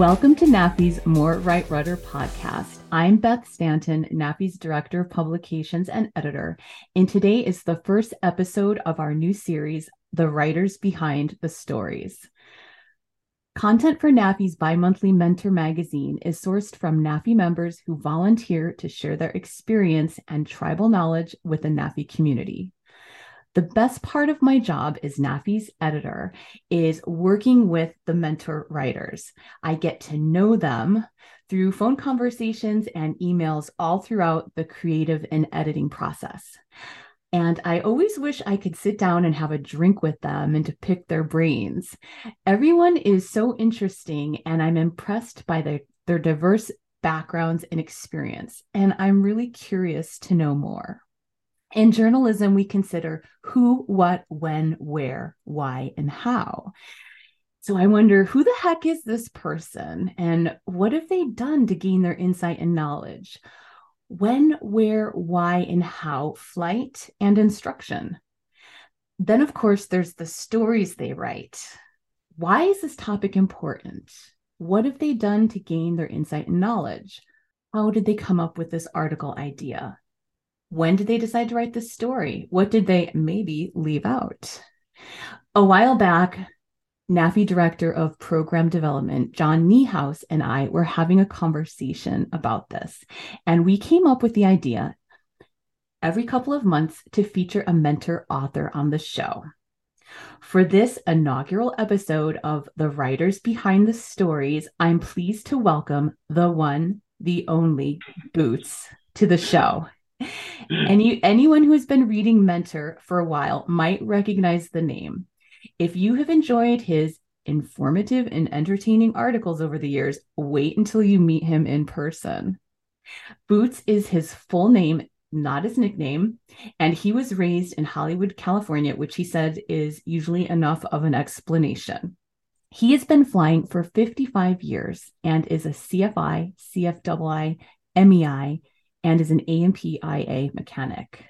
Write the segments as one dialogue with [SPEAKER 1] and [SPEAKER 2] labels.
[SPEAKER 1] Welcome to NAFI's More Right Rudder podcast. I'm Beth Stanton, NAFI's Director of Publications and Editor, and today is the first episode of our new series, The Writers Behind the Stories. Content for NAFI's bi monthly mentor magazine is sourced from NAFI members who volunteer to share their experience and tribal knowledge with the NAFI community. The best part of my job as NAFI's editor is working with the mentor writers. I get to know them through phone conversations and emails all throughout the creative and editing process. And I always wish I could sit down and have a drink with them and to pick their brains. Everyone is so interesting, and I'm impressed by the, their diverse backgrounds and experience. And I'm really curious to know more. In journalism, we consider who, what, when, where, why, and how. So I wonder who the heck is this person and what have they done to gain their insight and knowledge? When, where, why, and how, flight and instruction. Then, of course, there's the stories they write. Why is this topic important? What have they done to gain their insight and knowledge? How did they come up with this article idea? When did they decide to write this story? What did they maybe leave out? A while back, NAFI Director of Program Development, John Niehaus, and I were having a conversation about this. And we came up with the idea every couple of months to feature a mentor author on the show. For this inaugural episode of The Writers Behind the Stories, I'm pleased to welcome the one, the only Boots to the show. Any anyone who has been reading Mentor for a while might recognize the name. If you have enjoyed his informative and entertaining articles over the years, wait until you meet him in person. Boots is his full name, not his nickname, and he was raised in Hollywood, California, which he said is usually enough of an explanation. He has been flying for 55 years and is a CFI, CFII, MEI, and is an A&P IA mechanic.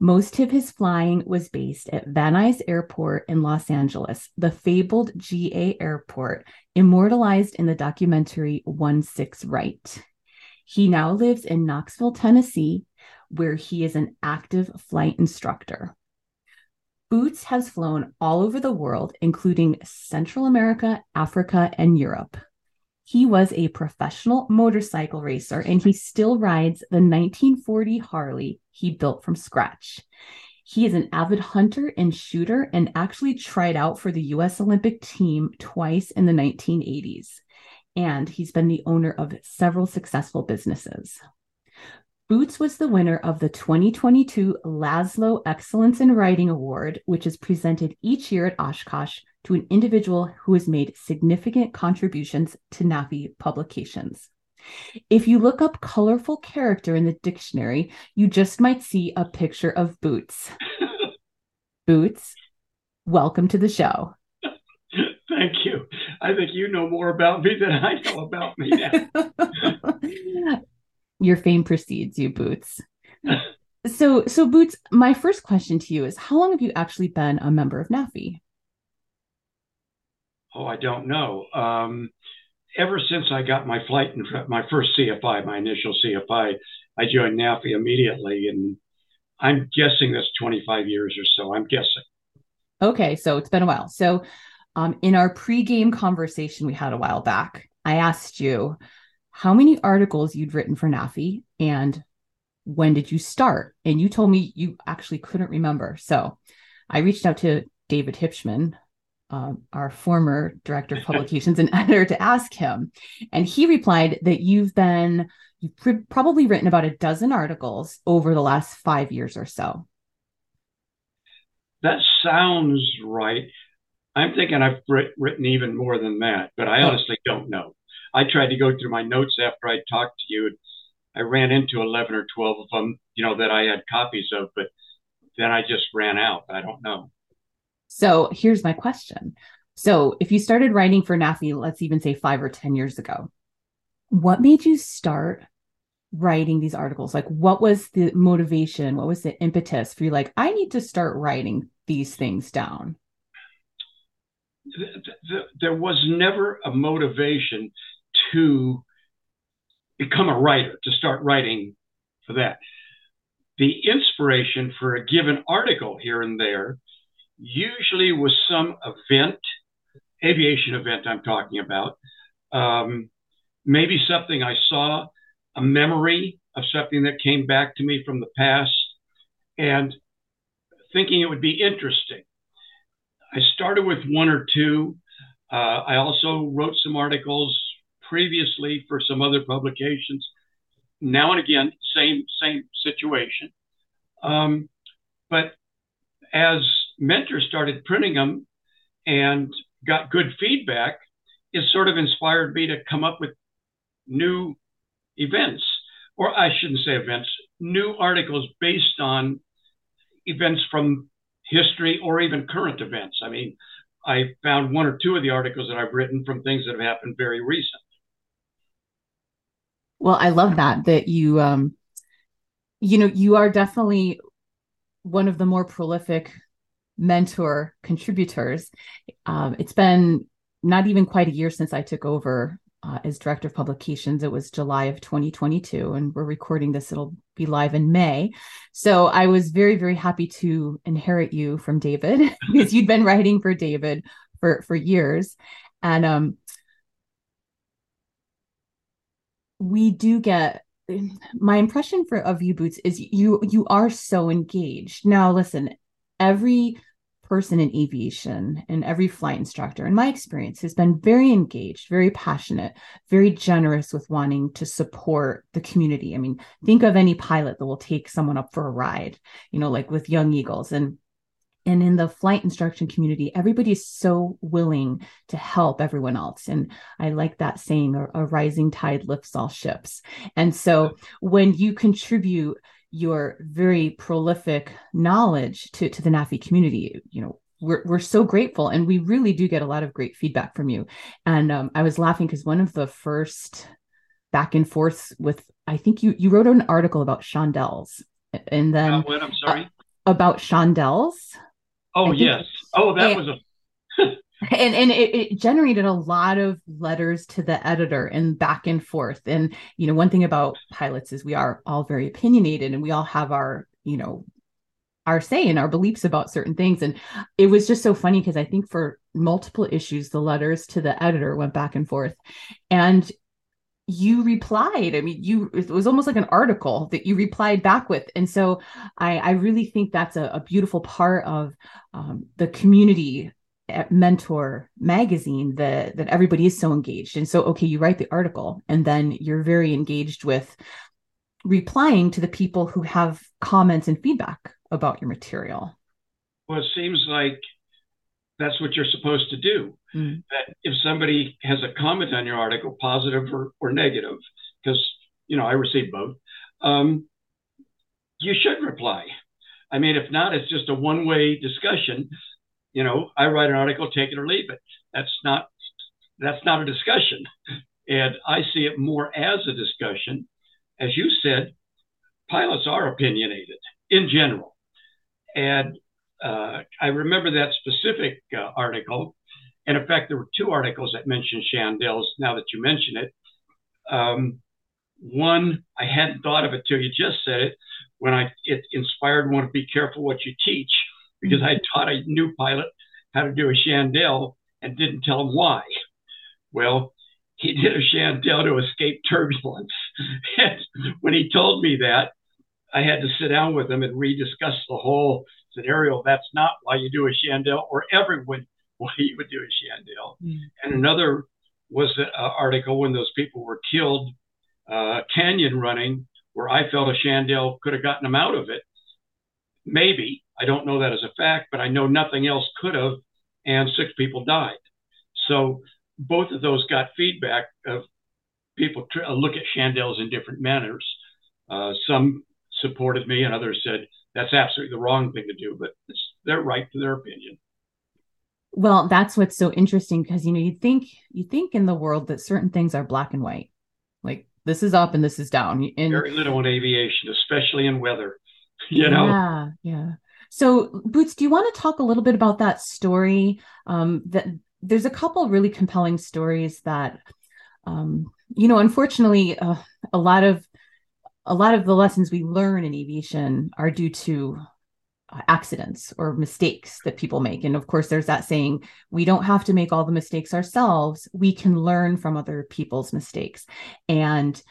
[SPEAKER 1] Most of his flying was based at Van Nuys Airport in Los Angeles, the fabled GA airport, immortalized in the documentary One Six Right. He now lives in Knoxville, Tennessee, where he is an active flight instructor. Boots has flown all over the world, including Central America, Africa, and Europe. He was a professional motorcycle racer and he still rides the 1940 Harley he built from scratch. He is an avid hunter and shooter and actually tried out for the US Olympic team twice in the 1980s. And he's been the owner of several successful businesses. Boots was the winner of the 2022 Laszlo Excellence in Writing Award, which is presented each year at Oshkosh to an individual who has made significant contributions to NAFI publications. If you look up colorful character in the dictionary, you just might see a picture of Boots. Boots, welcome to the show.
[SPEAKER 2] Thank you. I think you know more about me than I know about me now.
[SPEAKER 1] Your fame precedes you, Boots. so, so Boots, my first question to you is: How long have you actually been a member of NAFI?
[SPEAKER 2] Oh, I don't know. Um, ever since I got my flight, my first CFI, my initial CFI, I joined NAFI immediately, and I'm guessing that's 25 years or so. I'm guessing.
[SPEAKER 1] Okay, so it's been a while. So, um, in our pre-game conversation we had a while back, I asked you how many articles you'd written for NAFI and when did you start? And you told me you actually couldn't remember. So, I reached out to David Hipschman, um, our former director of publications and editor to ask him. And he replied that you've been, you've pr- probably written about a dozen articles over the last five years or so.
[SPEAKER 2] That sounds right. I'm thinking I've written even more than that, but I honestly don't know. I tried to go through my notes after I talked to you. I ran into 11 or 12 of them, you know, that I had copies of, but then I just ran out. I don't know.
[SPEAKER 1] So here's my question. So if you started writing for NAFI, let's even say five or 10 years ago, what made you start writing these articles? Like, what was the motivation? What was the impetus for you? Like, I need to start writing these things down.
[SPEAKER 2] There was never a motivation. to become a writer, to start writing for that. The inspiration for a given article here and there usually was some event, aviation event I'm talking about, um, maybe something I saw, a memory of something that came back to me from the past, and thinking it would be interesting. I started with one or two. Uh, I also wrote some articles previously for some other publications. Now and again, same same situation. Um, but as mentors started printing them and got good feedback, it sort of inspired me to come up with new events, or I shouldn't say events, new articles based on events from history or even current events. I mean, I found one or two of the articles that I've written from things that have happened very recent.
[SPEAKER 1] Well, I love that that you um you know, you are definitely one of the more prolific mentor contributors. Um, it's been not even quite a year since I took over uh, as director of publications. It was July of 2022, and we're recording this. It'll be live in May. So I was very, very happy to inherit you from David because you'd been writing for David for for years, and um, we do get my impression for of you boots is you you are so engaged now listen every person in aviation and every flight instructor, in my experience, has been very engaged, very passionate, very generous with wanting to support the community. I mean, think of any pilot that will take someone up for a ride, you know, like with Young Eagles. And and in the flight instruction community everybody is so willing to help everyone else and i like that saying a, a rising tide lifts all ships and so when you contribute your very prolific knowledge to, to the NAFI community. You know, we're, we're so grateful and we really do get a lot of great feedback from you. And um, I was laughing because one of the first back and forths with, I think you, you wrote an article about chandelles and then
[SPEAKER 2] uh, what, I'm sorry,
[SPEAKER 1] uh, about chandelles.
[SPEAKER 2] Oh, yes. Oh, that and, was a
[SPEAKER 1] and and it, it, generated a lot of letters to the editor and back and forth. And you know one thing about pilots is we are all very opinionated and we all have our you know our say and our beliefs about certain things. And it was just so funny because i think for multiple issues the letters to the editor went back and forth. And you replied. I mean you it was almost like an article that you replied back with. And so i i really think that's a, a beautiful part of um, the community mentor magazine that that everybody is so engaged. And so okay you write the article and then you're very engaged with replying to the people who have comments and feedback about your material.
[SPEAKER 2] Well it seems like that's what you're supposed to do. Mm. that if somebody has a comment on your article positive or, or negative because you know i receive both um, you should reply. I mean if not it's just a one-way discussion you know, I write an article, take it or leave it. That's not that's not a discussion. And I see it more as a discussion. As you said, pilots are opinionated in general. And uh, I remember that specific uh, article. And in fact, there were two articles that mentioned chandelles now that you mention it. Um, one, I hadn't thought of it till you just said it, when I it inspired one to be careful what you teach because I taught a new pilot how to do a chandelle and didn't tell him why. Well, he did a chandelle to escape turbulence. and when he told me that, I had to sit down with him and rediscuss the whole scenario. That's not why you do a chandelle, or everyone why you would do a chandelle. Mm. And another was an article when those people were killed, uh, canyon running, where I felt a chandelle could have gotten them out of it. Maybe, I don't know that as a fact, but I know nothing else could have, and six people died. So both of those got feedback of people tr- uh, look at chandelles in different manners. Uh, some supported me, and others said that's absolutely the wrong thing to do, but it's their right to their opinion.
[SPEAKER 1] Well, that's what's so interesting because you know you think you think in the world that certain things are black and white, like this is up and this is down.
[SPEAKER 2] And very little in aviation, especially in weather. You know.
[SPEAKER 1] Yeah, yeah. So, Boots, do you want to talk a little bit about that story? Um, that there's a couple really compelling stories that um, you know, unfortunately, uh, a lot of a lot of the lessons we learn in aviation are due to uh, accidents or mistakes that people make. And of course, there's that saying, we don't have to make all the mistakes ourselves. We can learn from other people's mistakes. And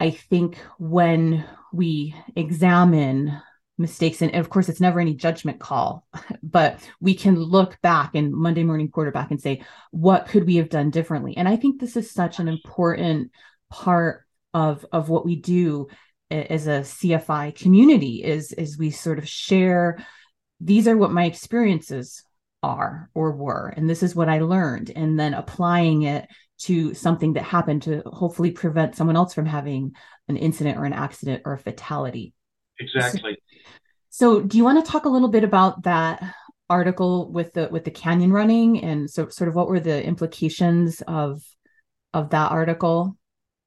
[SPEAKER 1] I think when we examine mistakes, and of course, it's never any judgment call, but we can look back in Monday morning quarterback and say, what could we have done differently? And I think this is such an important part of of what we do as a CFI community is is we sort of share these are what my experiences are or were and this is what I learned and then applying it to something that happened to hopefully prevent someone else from having an incident or an accident or a fatality.
[SPEAKER 2] Exactly.
[SPEAKER 1] So, do you want to talk a little bit about that article with the with the canyon running and so sort of what were the implications of of that article?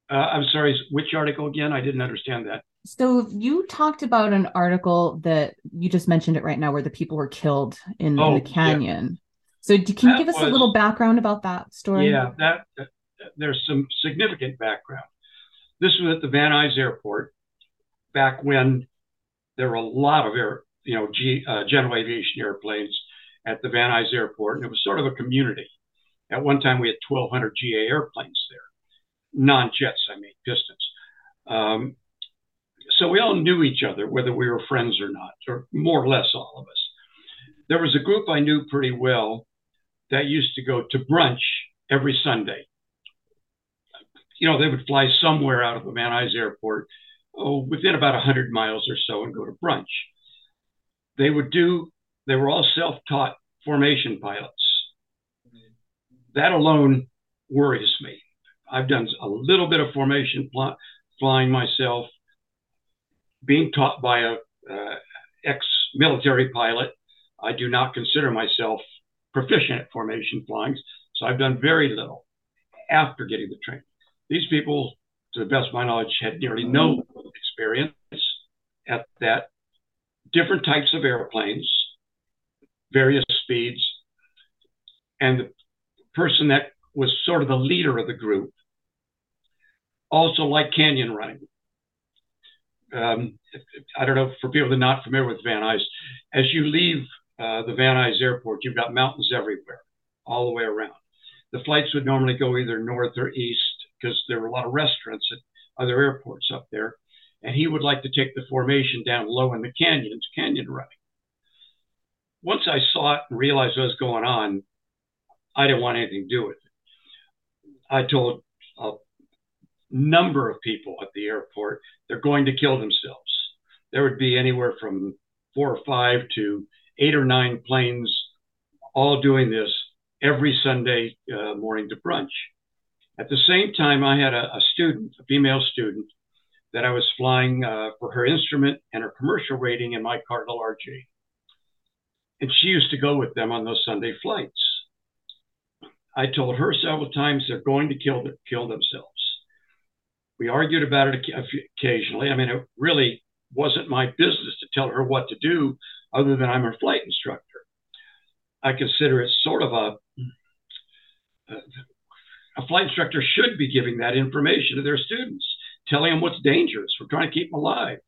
[SPEAKER 2] Uh, I'm sorry, which article again? I didn't understand that.
[SPEAKER 1] So you talked about an article that you just mentioned it right now, where the people were killed in, oh, in the canyon. Yeah. So do, can that you give us was, a little background about that story?
[SPEAKER 2] Yeah, that, that, there's some significant background. This was at the Van Nuys Airport back when there were a lot of air, you know, G, uh, general aviation airplanes at the Van Nuys Airport, and it was sort of a community. At one time, we had 1,200 GA airplanes there non-jets, I mean, pistons. Um, so we all knew each other, whether we were friends or not, or more or less all of us. There was a group I knew pretty well that used to go to brunch every Sunday. You know, they would fly somewhere out of the Van Nuys Airport, oh, within about 100 miles or so, and go to brunch. They would do, they were all self taught formation pilots. That alone worries me. I've done a little bit of formation pl- flying myself, being taught by a uh, ex-military pilot. I do not consider myself proficient at formation flying, so I've done very little after getting the training. These people, to the best of my knowledge, had nearly no experience at that. Different types of airplanes, various speeds, and the person that was sort of the leader of the group also like canyon running. Um, I don't know for people that are not familiar with Van Nuys, as you leave uh, the Van Nuys Airport, you've got mountains everywhere, all the way around. The flights would normally go either north or east because there were a lot of restaurants at other airports up there. And he would like to take the formation down low in the canyons, canyon running. Once I saw it and realized what was going on, I didn't want anything to do with it. I told a number of people at the airport, they're going to kill themselves. There would be anywhere from four or five to eight or nine planes all doing this every Sunday uh, morning to brunch. At the same time, I had a, a student, a female student, that I was flying uh, for her instrument and her commercial rating in my Cardinal RG. And she used to go with them on those Sunday flights. I told her several times they're going to kill, kill themselves. We argued about it occasionally. I mean, it really wasn't my business to tell her what to do, other than I'm her flight instructor. I consider it sort of a a flight instructor should be giving that information to their students, telling them what's dangerous. We're trying to keep them alive.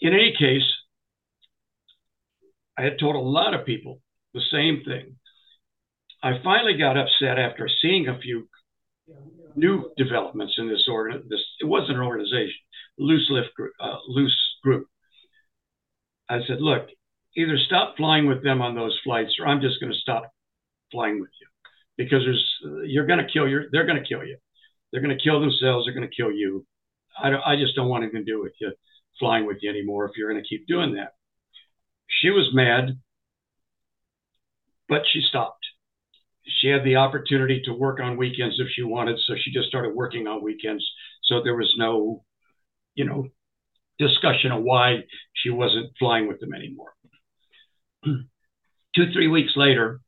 [SPEAKER 2] In any case, I had told a lot of people the same thing. I finally got upset after seeing a few new developments in this organ. This it wasn't an organization, loose lift group, uh, loose group. I said, look, either stop flying with them on those flights, or I'm just going to stop flying with you because there's you're going to kill your they're going to kill you. They're going to kill themselves. They're going to kill you. I, I just don't want anything to do with you flying with you anymore if you're going to keep doing that. She was mad, but she stopped she had the opportunity to work on weekends if she wanted, so she just started working on weekends. So there was no, you know, discussion of why she wasn't flying with them anymore. Two, three weeks later,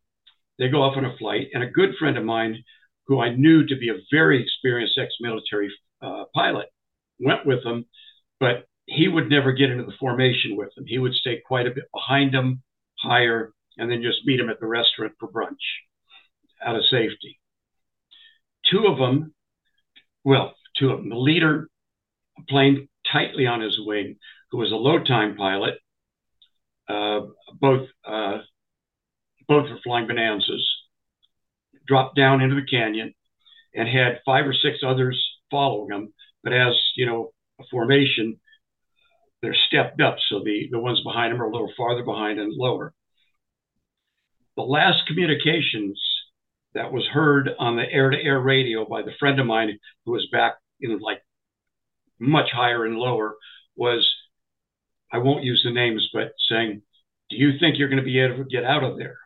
[SPEAKER 2] they go off on a flight, and a good friend of mine, who I knew to be a very experienced ex-military uh, pilot, went with them, but he would never get into the formation with them. He would stay quite a bit behind them, higher, and then just meet him at the restaurant for brunch out of safety. two of them, well, two of them, the leader, plane tightly on his wing, who was a low time pilot, uh, both uh, both were flying bonanzas, dropped down into the canyon and had five or six others following him. But as you know, a formation, they're stepped up, so the the ones behind them are a little farther behind and lower. The last communications that was heard on the air-to-air radio by the friend of mine who was back in like much higher and lower was I won't use the names, but saying, Do you think you're going to be able to get out of there?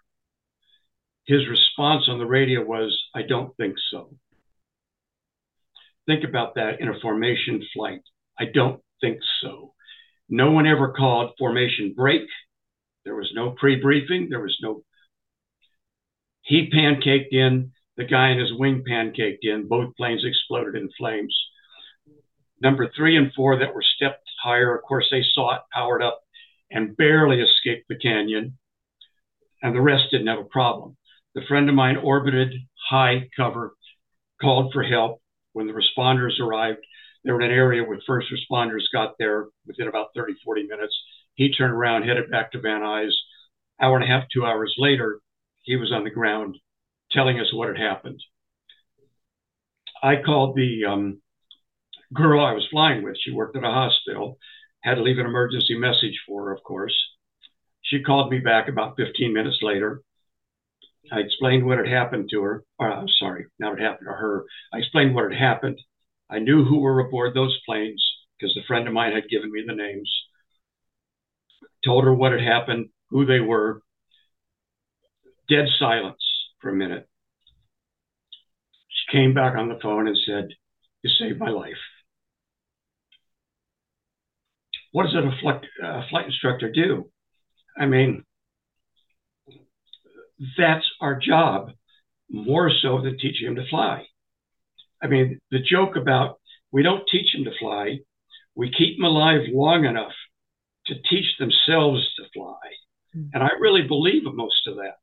[SPEAKER 2] His response on the radio was, I don't think so. Think about that in a formation flight. I don't think so. No one ever called formation break. There was no pre briefing. There was no. He pancaked in. The guy in his wing pancaked in. Both planes exploded in flames. Number three and four that were stepped higher, of course, they saw it powered up and barely escaped the canyon. And the rest didn't have a problem. The friend of mine orbited high cover, called for help. When the responders arrived, they were in an area where first responders got there within about 30, 40 minutes. He turned around, headed back to Van Nuys. Hour and a half, two hours later, he was on the ground telling us what had happened. I called the um, girl I was flying with. She worked at a hospital, had to leave an emergency message for her, of course. She called me back about 15 minutes later. I explained what had happened to her. Or, I'm sorry, not what happened to her. I explained what had happened. I knew who were aboard those planes because a friend of mine had given me the names. Told her what had happened, who they were. Dead silence for a minute. She came back on the phone and said, You saved my life. What does a flight, uh, flight instructor do? I mean, that's our job more so than teaching them to fly. I mean, the joke about we don't teach them to fly, we keep them alive long enough to teach themselves to fly. Mm-hmm. And I really believe most of that.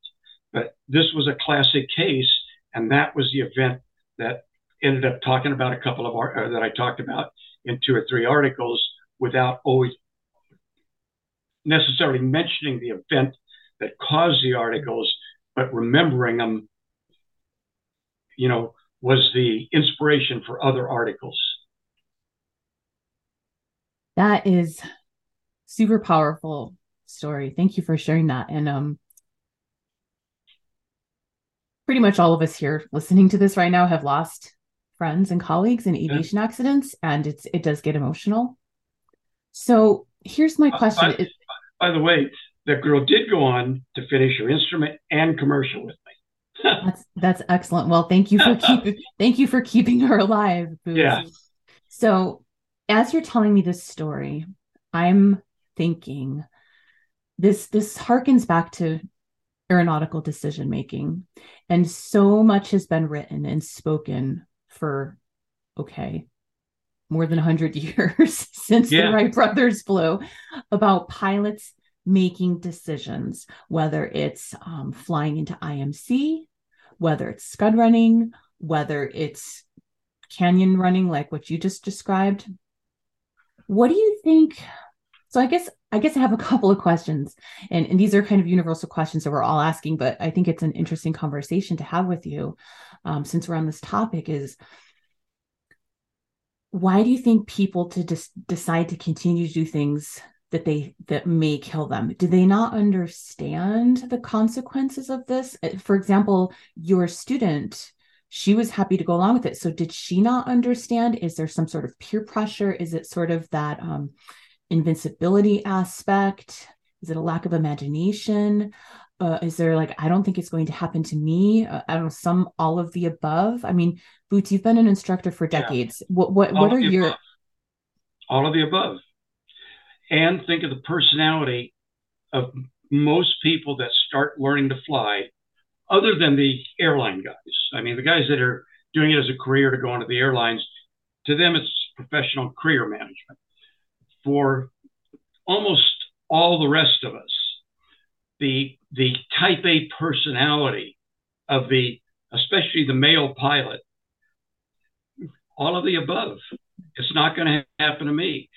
[SPEAKER 2] But this was a classic case, and that was the event that ended up talking about a couple of uh, that I talked about in two or three articles without always necessarily mentioning the event that caused the articles but remembering them, you know, was the inspiration for other articles.
[SPEAKER 1] That is super powerful story. Thank you for sharing that. And um pretty much all of us here listening to this right now have lost friends and colleagues in aviation yeah. accidents and it's it does get emotional. So here's my question.
[SPEAKER 2] By, by the way, that girl did go on to finish her instrument and commercial with me.
[SPEAKER 1] that's that's excellent. Well, thank you for keeping thank you for keeping her alive.
[SPEAKER 2] Boots. Yeah.
[SPEAKER 1] So, as you're telling me this story, I'm thinking this this harkens back to aeronautical decision making, and so much has been written and spoken for okay more than 100 years since yeah. the Wright brothers flew about pilots making decisions, whether it's um, flying into IMC, whether it's scud running, whether it's canyon running, like what you just described. What do you think? So I guess I guess I have a couple of questions, and, and these are kind of universal questions that we're all asking, but I think it's an interesting conversation to have with you, um, since we're on this topic. Is why do you think people to just decide to continue to do things that they that may kill them. Do they not understand the consequences of this? Uh, for example your student she was happy to go along with it. So did she not understand? Is there some sort of peer pressure? Is it sort of that um, invincibility aspect? Is it a lack of imagination? Uh, is there like i don't think it's going to happen to me uh, i don't know some all of the above? I mean boots you've been an instructor for decades. Yeah. what what, what are your
[SPEAKER 2] above. all of the above and think of the personality of most people that start learning to fly, other than the airline guys. I mean, the guys that are doing it as a career to go into the airlines, to them, it's professional career management. For almost all the rest of us, the the type A personality of the especially the male pilot all of the above. It's not going to happen to me.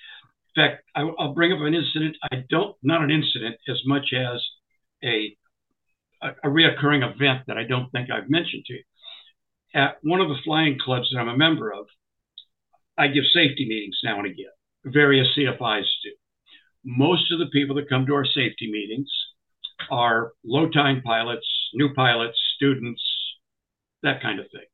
[SPEAKER 2] In fact, I, will bring up an incident. I don't, not an incident as much as a, a, a reoccurring event that I don't think I've mentioned to you. At one of the flying clubs that I'm a member of, I give safety meetings now and again. Various CFIs do. Most of the people that come to our safety meetings are low time pilots, new pilots, students, that kind of thing.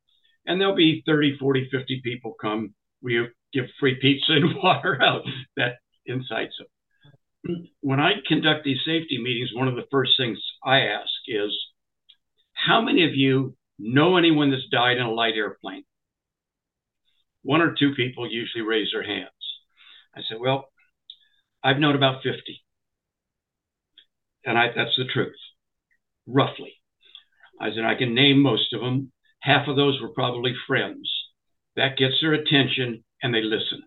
[SPEAKER 2] And there'll be 30, 40, 50 people come. We give free pizza and water out. That incites them. When I conduct these safety meetings, one of the first things I ask is how many of you know anyone that's died in a light airplane? One or two people usually raise their hands. I said, Well, I've known about 50. And I, that's the truth, roughly. I said, I can name most of them. Half of those were probably friends. That gets their attention and they listen.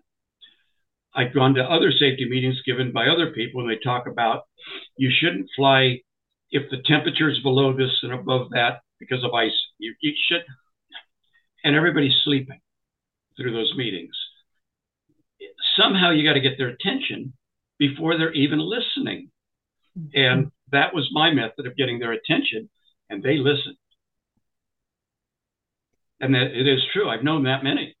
[SPEAKER 2] I've gone to other safety meetings given by other people and they talk about you shouldn't fly if the temperature is below this and above that because of ice. You, you should, and everybody's sleeping through those meetings. Somehow you got to get their attention before they're even listening. And that was my method of getting their attention, and they listened. And that it is true. I've known that many.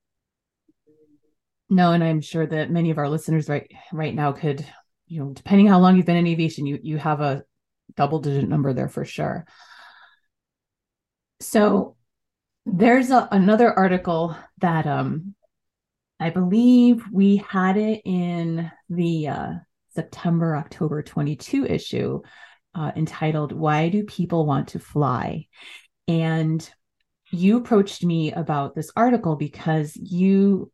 [SPEAKER 1] No, and I'm sure that many of our listeners right right now could, you know, depending how long you've been in aviation, you you have a double digit number there for sure. So there's a, another article that um I believe we had it in the uh, September October 22 issue uh, entitled "Why Do People Want to Fly?" and you approached me about this article because you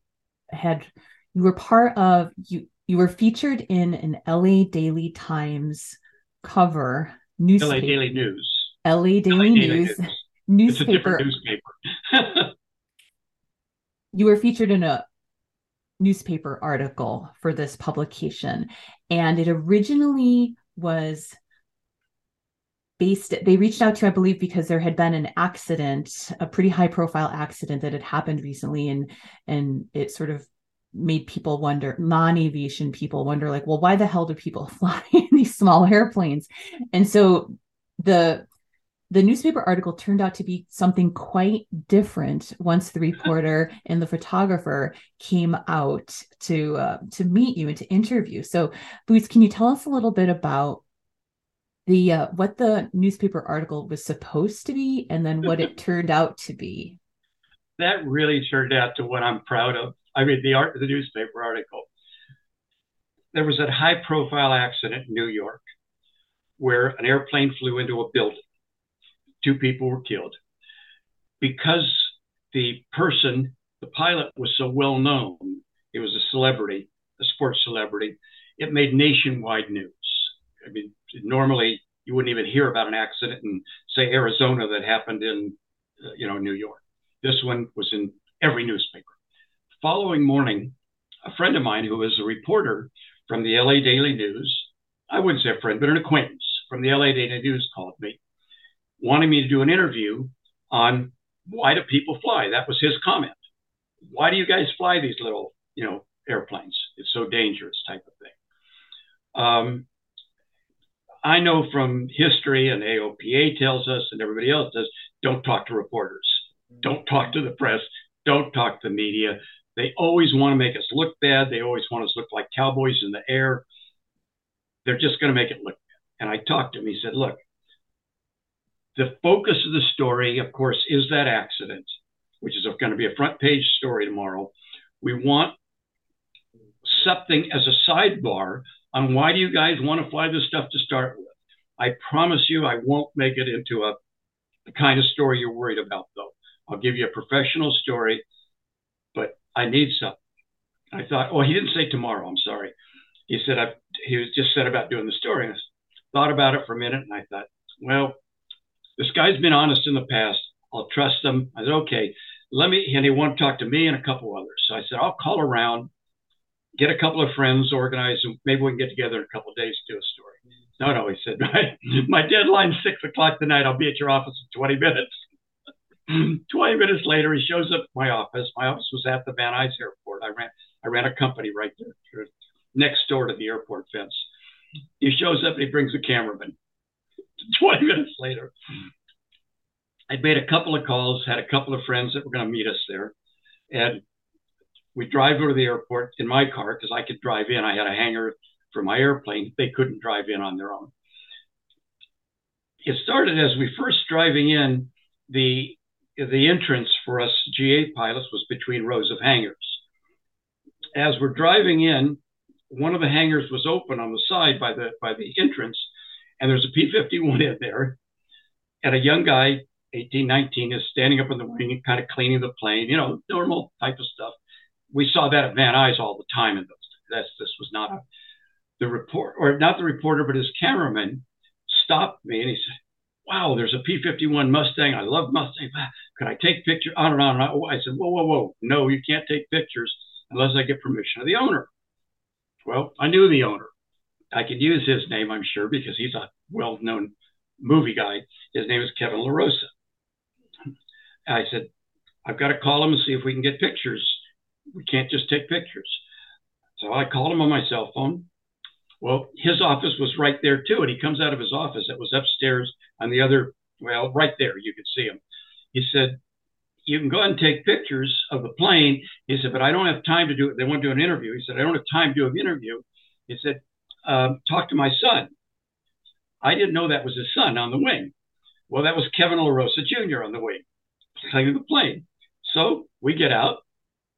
[SPEAKER 1] had you were part of you you were featured in an LA Daily Times cover
[SPEAKER 2] newspaper. LA Daily News.
[SPEAKER 1] LA Daily, LA Daily News, News newspaper.
[SPEAKER 2] newspaper.
[SPEAKER 1] you were featured in a newspaper article for this publication and it originally was based they reached out to i believe because there had been an accident a pretty high profile accident that had happened recently and and it sort of made people wonder non-aviation people wonder like well why the hell do people fly in these small airplanes and so the the newspaper article turned out to be something quite different once the reporter and the photographer came out to uh, to meet you and to interview. So, Boots, can you tell us a little bit about the uh, what the newspaper article was supposed to be, and then what it turned out to be?
[SPEAKER 2] That really turned out to what I'm proud of. I mean, the art, the newspaper article. There was that high-profile accident in New York where an airplane flew into a building two people were killed. Because the person, the pilot, was so well known, he was a celebrity, a sports celebrity, it made nationwide news. I mean, normally you wouldn't even hear about an accident in, say, Arizona that happened in, uh, you know, New York. This one was in every newspaper. Following morning, a friend of mine who was a reporter from the LA Daily News, I wouldn't say a friend, but an acquaintance from the LA Daily News called me wanting me to do an interview on why do people fly? That was his comment. Why do you guys fly these little, you know, airplanes? It's so dangerous, type of thing. Um, I know from history, and AOPA tells us, and everybody else does, don't talk to reporters, don't talk to the press, don't talk to the media. They always want to make us look bad. They always want us to look like cowboys in the air. They're just going to make it look bad. And I talked to him. He said, Look, the focus of the story, of course, is that accident, which is going to be a front page story tomorrow. We want something as a sidebar on why do you guys want to fly this stuff to start with. I promise you, I won't make it into a the kind of story you're worried about, though. I'll give you a professional story, but I need something. I thought, oh, he didn't say tomorrow. I'm sorry. He said I, he was just said about doing the story. And I thought about it for a minute, and I thought, well, this guy's been honest in the past. I'll trust him. I said, okay, let me, and he wanted to talk to me and a couple others. So I said, I'll call around, get a couple of friends organized, and maybe we can get together in a couple of days to do a story. No, no, he said, my, my deadline's six o'clock tonight. I'll be at your office in 20 minutes. 20 minutes later, he shows up at my office. My office was at the Van Nuys Airport. I ran I ran a company right there, next door to the airport fence. He shows up and he brings a cameraman. 20 minutes later, I'd made a couple of calls, had a couple of friends that were going to meet us there, and we drive over to the airport in my car because I could drive in. I had a hangar for my airplane. They couldn't drive in on their own. It started as we first driving in. The the entrance for us GA pilots was between rows of hangars. As we're driving in, one of the hangars was open on the side by the by the entrance, and there's a P-51 in there, and a young guy, 18, 19, is standing up in the wing and kind of cleaning the plane, you know, normal type of stuff. We saw that at Van Nuys all the time, and that's this was not a the report or not the reporter, but his cameraman stopped me and he said, wow, there's a P-51 Mustang. I love Mustang. Ah, could I take pictures? On and on and. I said, whoa, whoa, whoa. No, you can't take pictures unless I get permission of the owner. Well, I knew the owner. I could use his name, I'm sure, because he's a well-known movie guy. His name is Kevin LaRosa. I said, I've got to call him and see if we can get pictures. We can't just take pictures. So I called him on my cell phone. Well, his office was right there too. And he comes out of his office that was upstairs on the other, well, right there. You could see him. He said, You can go and take pictures of the plane. He said, But I don't have time to do it. They want to do an interview. He said, I don't have time to do an interview. He said, um, Talk to my son. I didn't know that was his son on the wing. Well, that was Kevin LaRosa Jr. on the wing, flying the plane. So we get out.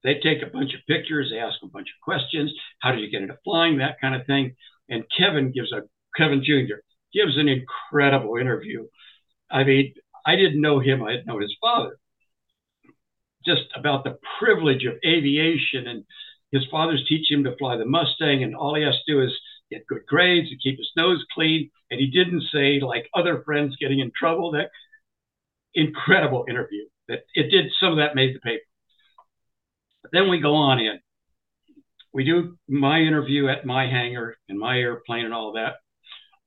[SPEAKER 2] They take a bunch of pictures. They ask a bunch of questions. How did you get into flying? That kind of thing. And Kevin gives a Kevin Jr. gives an incredible interview. I mean, I didn't know him. I didn't know his father. Just about the privilege of aviation, and his father's teaching him to fly the Mustang, and all he has to do is get good grades and keep his nose clean. And he didn't say like other friends getting in trouble. That incredible interview. That it did some of that made the paper. But then we go on in we do my interview at my hangar and my airplane and all that.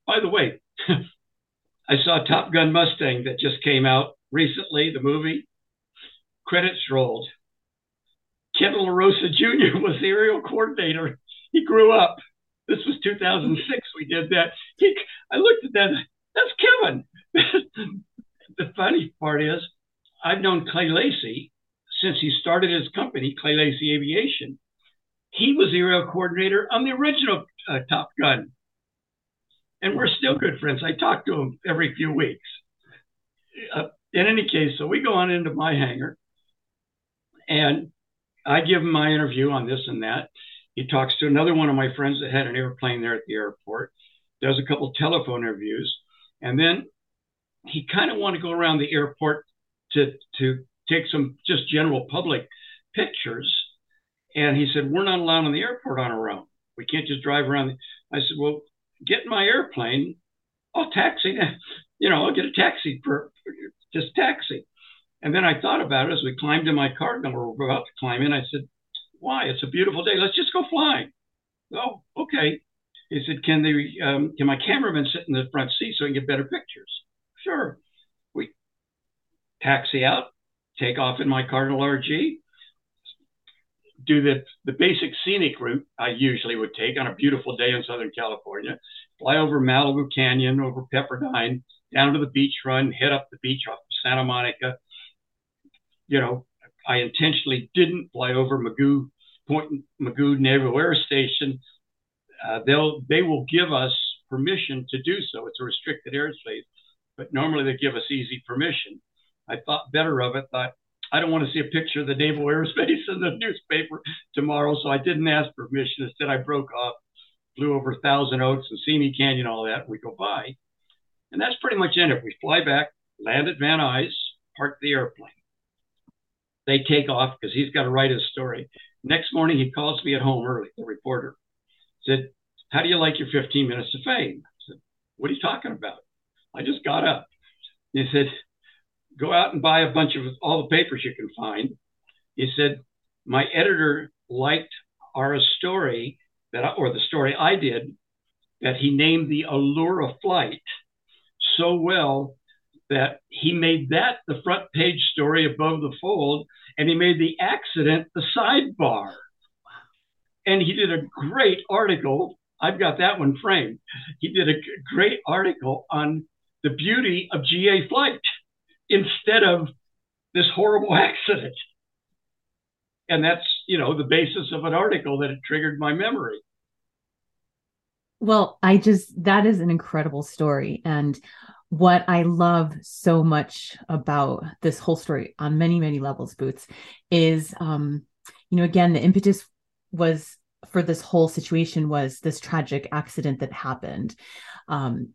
[SPEAKER 2] By the way, I saw Top Gun Mustang that just came out recently, the movie. Credits rolled. Kevin LaRosa Jr. was the aerial coordinator. He grew up. This was 2006. We did that. He, I looked at that. That's Kevin. the funny part is, I've known Clay Lacy since he started his company, Clay Lacy Aviation he was the aerial coordinator on the original uh, Top Gun. And we're still good friends. I talk to him every few weeks. Uh, in any case, so we go on into my hangar and I give him my interview on this and that. He talks to another one of my friends that had an airplane there at the airport, does a couple telephone interviews, and then he kind of wanted to go around the airport to to take some just general public pictures and he said, We're not allowed in the airport on our own. We can't just drive around. I said, Well, get in my airplane. I'll taxi. You know, I'll get a taxi for just taxi. And then I thought about it as we climbed in my car and we were about to climb in. I said, Why? It's a beautiful day. Let's just go flying. Oh, okay. He said, Can they um, can my cameraman sit in the front seat so he can get better pictures? Sure. We taxi out, take off in my Cardinal RG, do the, the basic scenic route I usually would take on a beautiful day in Southern California, fly over Malibu Canyon, over Pepperdine, down to the beach run, head up the beach off of Santa Monica. You know, I intentionally didn't fly over Mugu Point Mugu Naval Air Station. Uh, they'll they will give us permission to do so. It's a restricted airspace, but normally they give us easy permission. I thought better of it. Thought I don't want to see a picture of the naval airspace in the newspaper tomorrow, so I didn't ask permission. Instead, I broke off, flew over Thousand Oaks and Simi Canyon, all that. We go by, and that's pretty much it. We fly back, land at Van Nuys, park the airplane. They take off because he's got to write his story. Next morning, he calls me at home early. The reporter said, "How do you like your 15 minutes of fame?" I said, "What are you talking about?" I just got up. He said, go out and buy a bunch of all the papers you can find. He said, my editor liked our story that, I, or the story I did, that he named the Allura flight so well that he made that the front page story above the fold, and he made the accident the sidebar. And he did a great article. I've got that one framed. He did a great article on the beauty of GA flight instead of this horrible accident. And that's, you know, the basis of an article that triggered my memory.
[SPEAKER 1] Well, I just, that is an incredible story. And what I love so much about this whole story on many, many levels, Boots, is, um, you know, again, the impetus was for this whole situation was this tragic accident that happened. Um,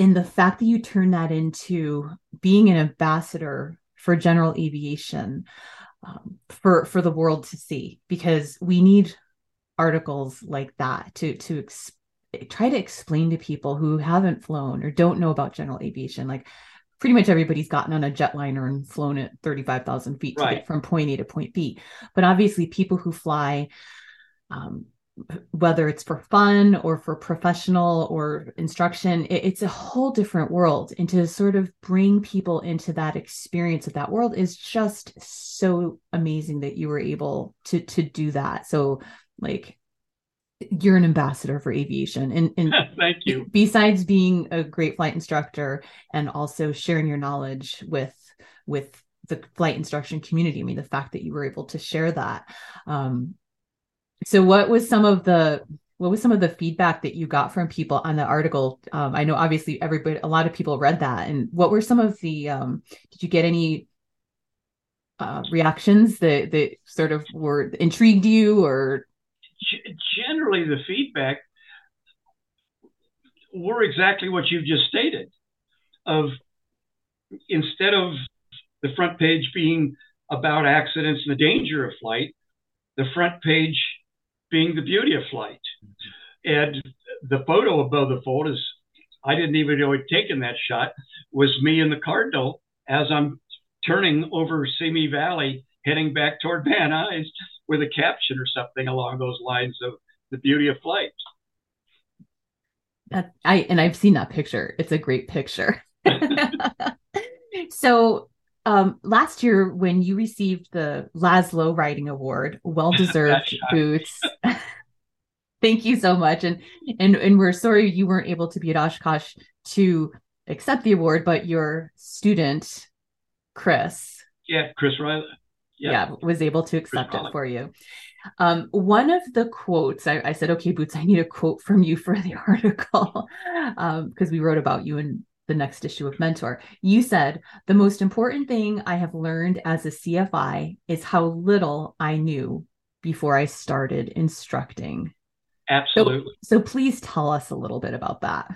[SPEAKER 1] and the fact that you turn that into being an ambassador for general aviation um, for for the world to see because we need articles like that to to ex- try to explain to people who haven't flown or don't know about general aviation like pretty much everybody's gotten on a jetliner and flown at 35,000 feet to right. get from point A to point B but obviously people who fly um, whether it's for fun or for professional or instruction it, it's a whole different world. And to sort of bring people into that experience of that world is just so amazing that you were able to to do that. So like you're an ambassador for aviation and, and
[SPEAKER 2] thank you.
[SPEAKER 1] besides being a great flight instructor and also sharing your knowledge with with the flight instruction community i mean the fact that you were able to share that um, so what was some of the what was some of the feedback that you got from people on the article? Um, i know obviously everybody a lot of people read that. And what were some of the um, did you get any uh, reactions that that sort of were intrigued you or?
[SPEAKER 2] Generally the feedback were exactly what you've just stated of instead of the front page being about accidents and the danger of flight the front page being the beauty of flight. And the photo above the fold is, I didn't even know he'd taken that shot, was me in the Cardinal as I'm turning over Simi Valley, heading back toward Van Nuys with a caption or something along those lines of the beauty of flight.
[SPEAKER 1] That, I and I've seen that picture. It's a great picture. so um, last year when you received the Laszlo Writing Award, well deserved boots. Thank you so much, and and and we're sorry you weren't able to be at Oshkosh to accept the award, but your student, Chris,
[SPEAKER 2] yeah, Chris Riley,
[SPEAKER 1] yeah, yeah was able to accept it for you. Um, one of the quotes I, I, said, okay, Boots, I need a quote from you for the article. Because um, we wrote about you in the next issue of Mentor. You said, The most important thing I have learned as a CFI is how little I knew before I started instructing.
[SPEAKER 2] Absolutely.
[SPEAKER 1] So, so please tell us a little bit about that.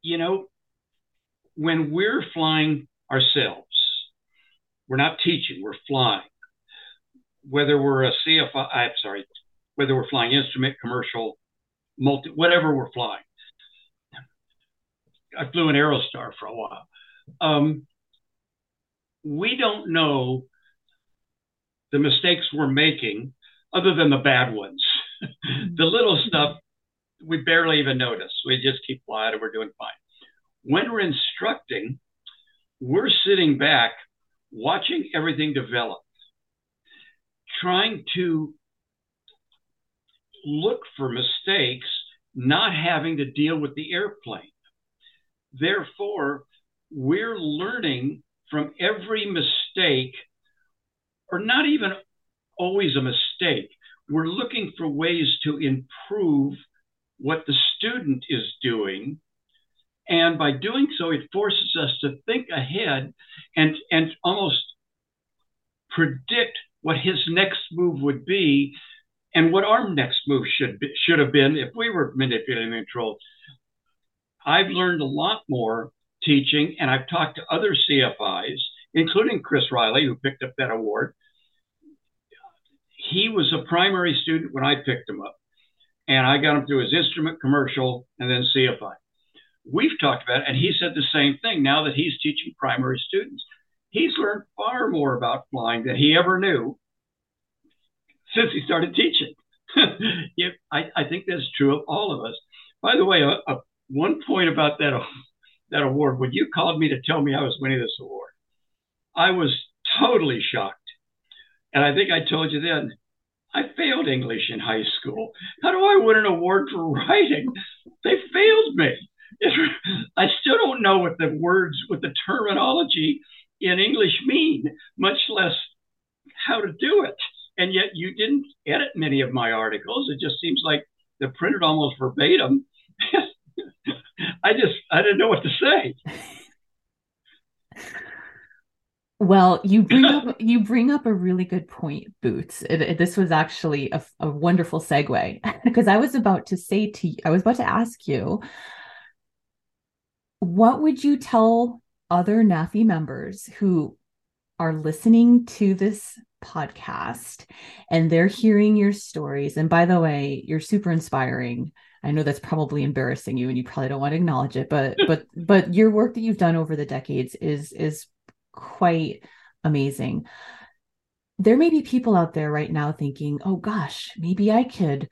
[SPEAKER 2] You know, when we're flying ourselves, we're not teaching, we're flying. Whether we're a CFI, I'm sorry, whether we're flying instrument, commercial, multi, whatever we're flying, I flew an Aerostar for a while. Um, we don't know the mistakes we're making other than the bad ones. the little stuff we barely even notice. We just keep flying and we're doing fine. When we're instructing, we're sitting back watching everything develop, trying to look for mistakes, not having to deal with the airplane. Therefore, we're learning from every mistake, or not even always a mistake. We're looking for ways to improve what the student is doing. And by doing so, it forces us to think ahead and, and almost predict what his next move would be and what our next move should be, should have been if we were manipulating control. I've learned a lot more teaching, and I've talked to other CFIs, including Chris Riley, who picked up that award. He was a primary student when I picked him up, and I got him through his instrument commercial and then CFI. We've talked about it, and he said the same thing now that he's teaching primary students. He's learned far more about flying than he ever knew since he started teaching. I, I, think that's true of all of us. By the way, a, a one point about that that award, when you called me to tell me I was winning this award, I was totally shocked. And I think I told you then, I failed English in high school. How do I win an award for writing? They failed me. I still don't know what the words, what the terminology in English mean, much less how to do it. And yet you didn't edit many of my articles. It just seems like they're printed almost verbatim. I just, I didn't know what to say.
[SPEAKER 1] Well, you bring up you bring up a really good point, Boots. It, it, this was actually a, a wonderful segue because I was about to say to you, I was about to ask you, what would you tell other NAFI members who are listening to this podcast and they're hearing your stories? And by the way, you're super inspiring. I know that's probably embarrassing you and you probably don't want to acknowledge it, but but but your work that you've done over the decades is is quite amazing. There may be people out there right now thinking, oh gosh, maybe I could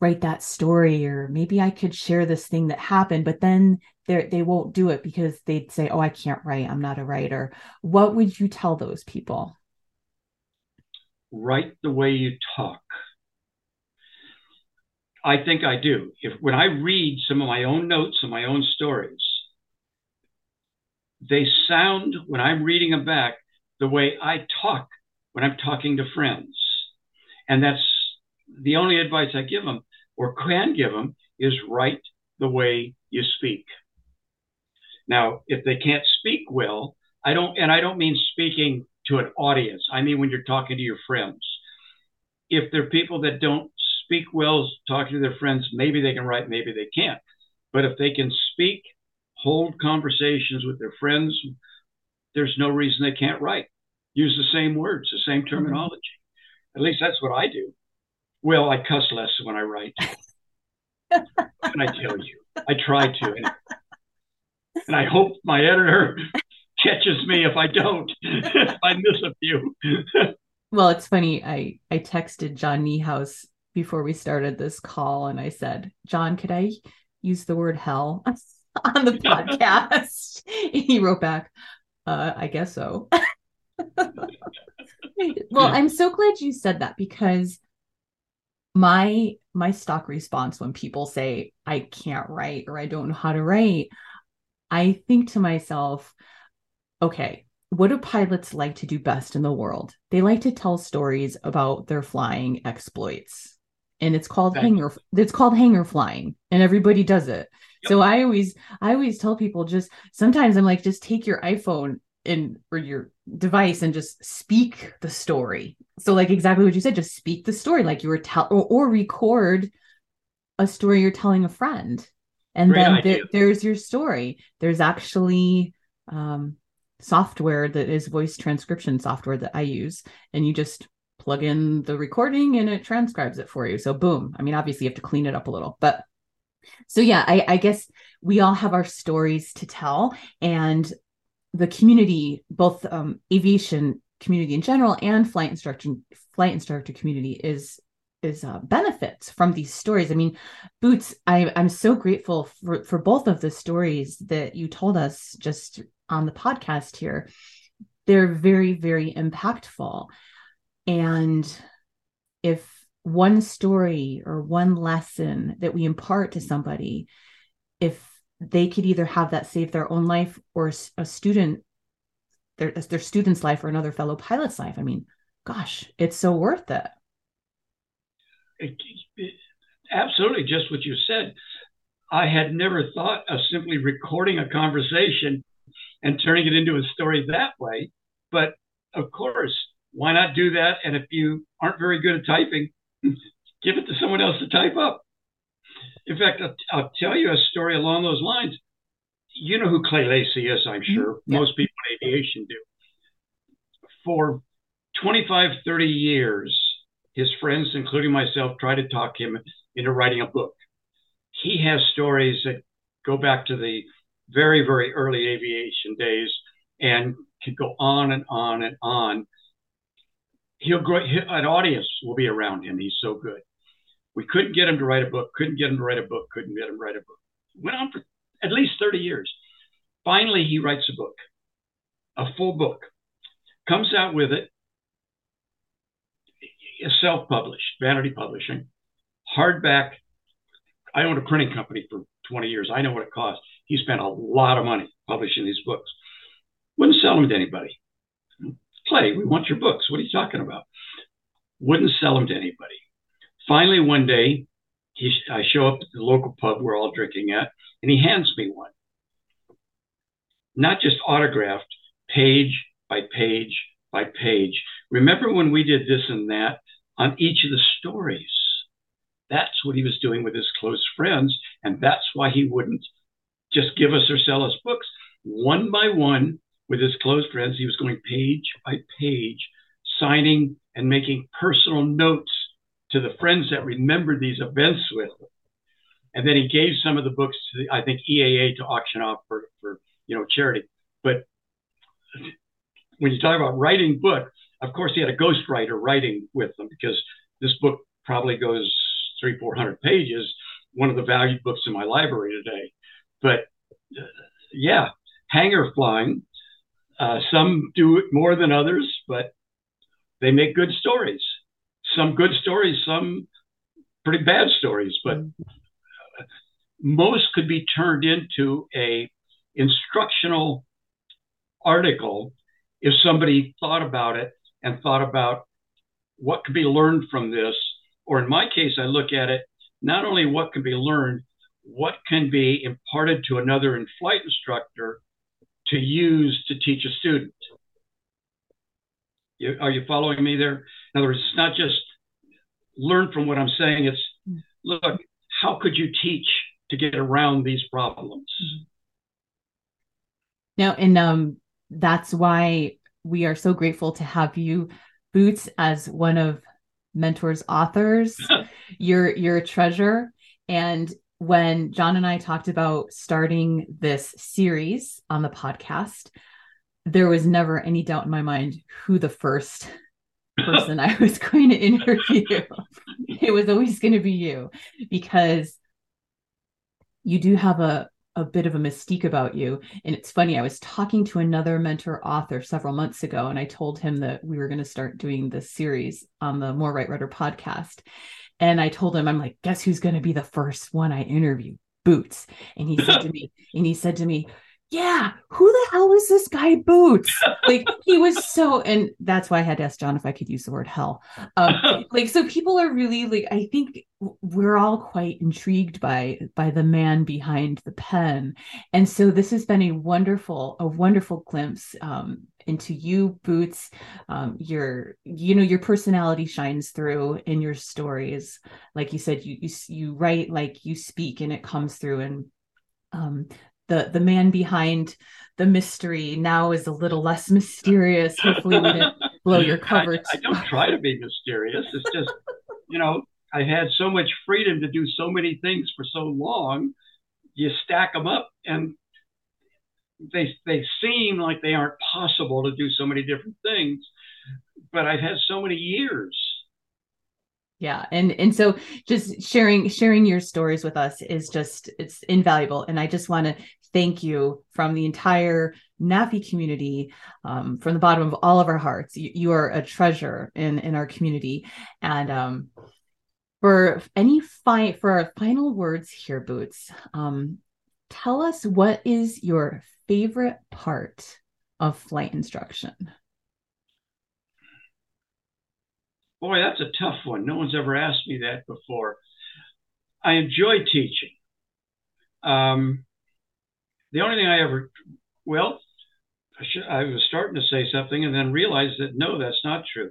[SPEAKER 1] write that story or maybe I could share this thing that happened, but then they they won't do it because they'd say, "Oh, I can't write. I'm not a writer." What would you tell those people?
[SPEAKER 2] Write the way you talk. I think I do. If when I read some of my own notes and my own stories, they sound when I'm reading them back the way I talk when I'm talking to friends. And that's the only advice I give them or can give them is write the way you speak. Now, if they can't speak well, I don't, and I don't mean speaking to an audience. I mean when you're talking to your friends. If they're people that don't speak well talking to their friends, maybe they can write, maybe they can't. But if they can speak, hold conversations with their friends, there's no reason they can't write. Use the same words, the same terminology. At least that's what I do. Well, I cuss less when I write. and I tell you, I try to. And, and I hope my editor catches me if I don't, if I miss a few.
[SPEAKER 1] well, it's funny. I, I texted John Niehaus before we started this call and I said, John, could I use the word hell on the podcast? he wrote back, uh, I guess so. well, I'm so glad you said that because my my stock response when people say I can't write or I don't know how to write, I think to myself, okay, what do pilots like to do best in the world? They like to tell stories about their flying exploits. And it's called hangar it's called hangar flying and everybody does it. Yep. So I always I always tell people just sometimes I'm like just take your iPhone and or your device and just speak the story. So like exactly what you said, just speak the story like you were tell or, or record a story you're telling a friend. And Great then th- there's your story. There's actually um, software that is voice transcription software that I use, and you just plug in the recording and it transcribes it for you. So boom. I mean, obviously you have to clean it up a little, but so yeah, I, I guess we all have our stories to tell, and the community, both um, aviation community in general and flight instructor flight instructor community is is uh, benefits from these stories. I mean, Boots, I, I'm so grateful for, for both of the stories that you told us just on the podcast here. They're very, very impactful. And if one story or one lesson that we impart to somebody, if they could either have that save their own life or a student their their student's life or another fellow pilot's life i mean gosh it's so worth it.
[SPEAKER 2] it, it absolutely just what you said i had never thought of simply recording a conversation and turning it into a story that way but of course why not do that and if you aren't very good at typing give it to someone else to type up in fact, I'll, I'll, tell you a story along those lines. You know who Clay Lacy is, I'm mm-hmm. sure. Yeah. Most people in aviation do. For 25, 30 years, his friends, including myself, tried to talk him into writing a book. He has stories that go back to the very, very early aviation days and can go on and on and on. He'll grow, an audience will be around him. He's so good. We couldn't get him to write a book, couldn't get him to write a book, couldn't get him to write a book. Went on for at least 30 years. Finally, he writes a book, a full book, comes out with it, self published, vanity publishing, hardback. I owned a printing company for 20 years. I know what it costs. He spent a lot of money publishing these books. Wouldn't sell them to anybody. Clay, we want your books. What are you talking about? Wouldn't sell them to anybody. Finally, one day, he, I show up at the local pub we're all drinking at, and he hands me one. Not just autographed, page by page by page. Remember when we did this and that on each of the stories? That's what he was doing with his close friends, and that's why he wouldn't just give us or sell us books. One by one, with his close friends, he was going page by page, signing and making personal notes to the friends that remembered these events with him. And then he gave some of the books to, the, I think, EAA to auction off for, for you know charity. But when you talk about writing book, of course he had a ghostwriter writing with them because this book probably goes three, four hundred pages. One of the valued books in my library today. But uh, yeah, hangar flying. Uh, some do it more than others, but they make good stories. Some good stories, some pretty bad stories, but most could be turned into a instructional article if somebody thought about it and thought about what could be learned from this. Or in my case, I look at it not only what can be learned, what can be imparted to another in flight instructor to use to teach a student. You, are you following me there? In other words, it's not just learn from what I'm saying. It's look, how could you teach to get around these problems?
[SPEAKER 1] Now, and um, that's why we are so grateful to have you, Boots, as one of Mentor's authors. you're you're a treasure, and when John and I talked about starting this series on the podcast, there was never any doubt in my mind who the first person I was going to interview. it was always going to be you because you do have a a bit of a mystique about you. And it's funny, I was talking to another mentor author several months ago, and I told him that we were going to start doing this series on the More Right Rudder podcast. And I told him, I'm like, guess who's going to be the first one I interview? Boots. And he said to me, and he said to me, yeah, who the hell is this guy Boots? Like he was so, and that's why I had to ask John if I could use the word hell. Um, like so, people are really like I think we're all quite intrigued by by the man behind the pen, and so this has been a wonderful a wonderful glimpse um, into you, Boots. Um, your you know your personality shines through in your stories. Like you said, you you you write like you speak, and it comes through and um, the the man behind the mystery now is a little less mysterious. Hopefully, we didn't blow your cover. I,
[SPEAKER 2] I don't try to be mysterious. It's just, you know, I had so much freedom to do so many things for so long. You stack them up, and they they seem like they aren't possible to do so many different things. But I've had so many years
[SPEAKER 1] yeah and and so just sharing sharing your stories with us is just it's invaluable and i just want to thank you from the entire NAFI community um, from the bottom of all of our hearts you, you, are a treasure in in our community and um, for any fi- for our final words here boots um, tell us what is your favorite part of flight instruction
[SPEAKER 2] Boy, that's a tough one. No one's ever asked me that before. I enjoy teaching. Um, the only thing I ever, well, I, should, I, was starting to say something and then realized that no, that's not true.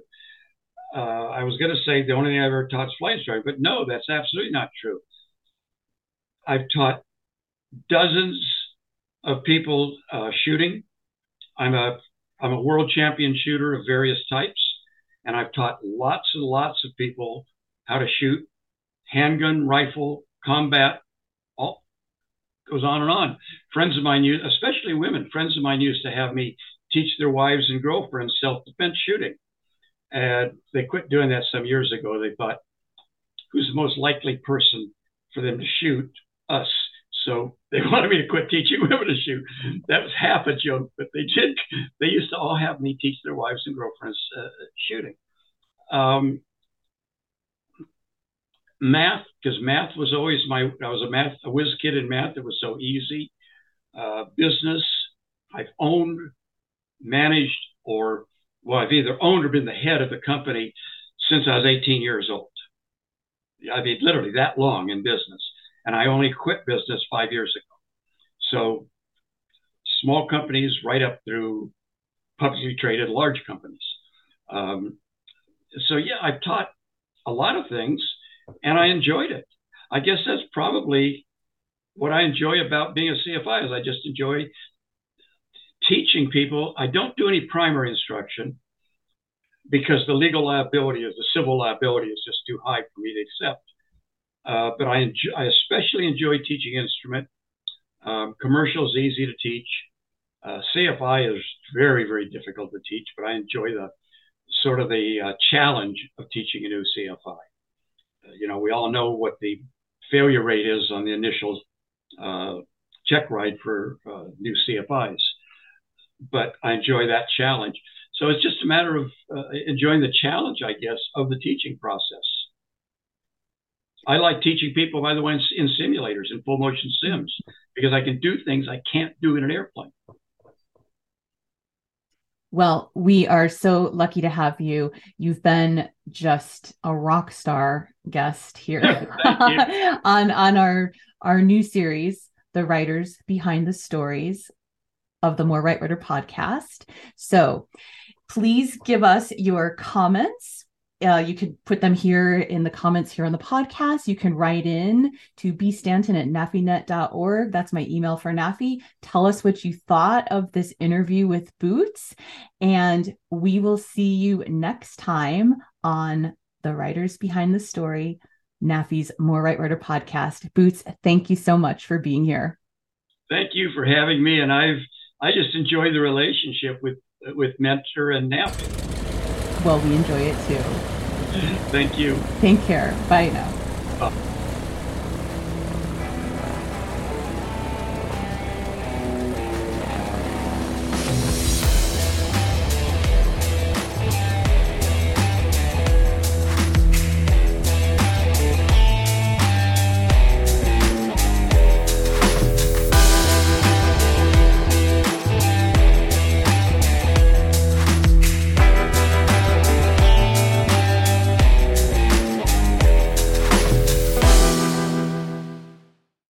[SPEAKER 2] Uh, I was going to say the only thing I ever taught is flight instruction, but no, that's absolutely not true. I've taught dozens of people uh, shooting. I'm a I'm a world champion shooter of various types. And I've taught lots and lots of people how to shoot handgun, rifle, combat, goes on and on. Friends of mine, especially women, friends of mine used to have me teach their wives and girlfriends self-defense shooting. And they quit doing that some years ago. They thought, who's the most likely person for them to shoot? Us. So they wanted me to quit teaching women to shoot. That was half a joke, but they did. They used to all have me teach their wives and girlfriends uh, shooting. Um, math, because math was always my. I was a math a whiz kid in math. It was so easy. Uh, business. I've owned, managed, or well, I've either owned or been the head of a company since I was 18 years old. I mean, literally that long in business. And I only quit business five years ago. So small companies right up through publicly traded large companies. Um, so yeah, I've taught a lot of things and I enjoyed it. I guess that's probably what I enjoy about being a CFI is I just enjoy teaching people. I don't do any primary instruction because the legal liability is the civil liability is just too high for me to accept. Uh, but I, enjoy, I especially enjoy teaching instrument. Um, commercial is easy to teach. Uh, CFI is very, very difficult to teach, but I enjoy the sort of the uh, challenge of teaching a new CFI. You know, we all know what the failure rate is on the initial uh, check ride for uh, new CFIs, but I enjoy that challenge. So it's just a matter of uh, enjoying the challenge, I guess, of the teaching process. I like teaching people, by the way, in, in simulators, in full motion sims, because I can do things I can't do in an airplane.
[SPEAKER 1] Well, we are so lucky to have you. You've been just a rock star guest here on on our our new series, The Writers Behind the Stories of the More Right Rudder podcast. So, please give us your comments. Uh, you can put them here in the comments here on the podcast. You can write in to bstanton at nafinet.org. That's my email for NAFI. Tell us what you thought of this interview with Boots. And we will see you next time on The Writers Behind the Story, NAFI's More Right Rudder podcast. Boots, thank you so much for being here.
[SPEAKER 2] Thank you for having me. And I've I just enjoy the relationship with with Mentor and NAFI.
[SPEAKER 1] Well, we enjoy it too.
[SPEAKER 2] Thank you.
[SPEAKER 1] Take care. Bye now.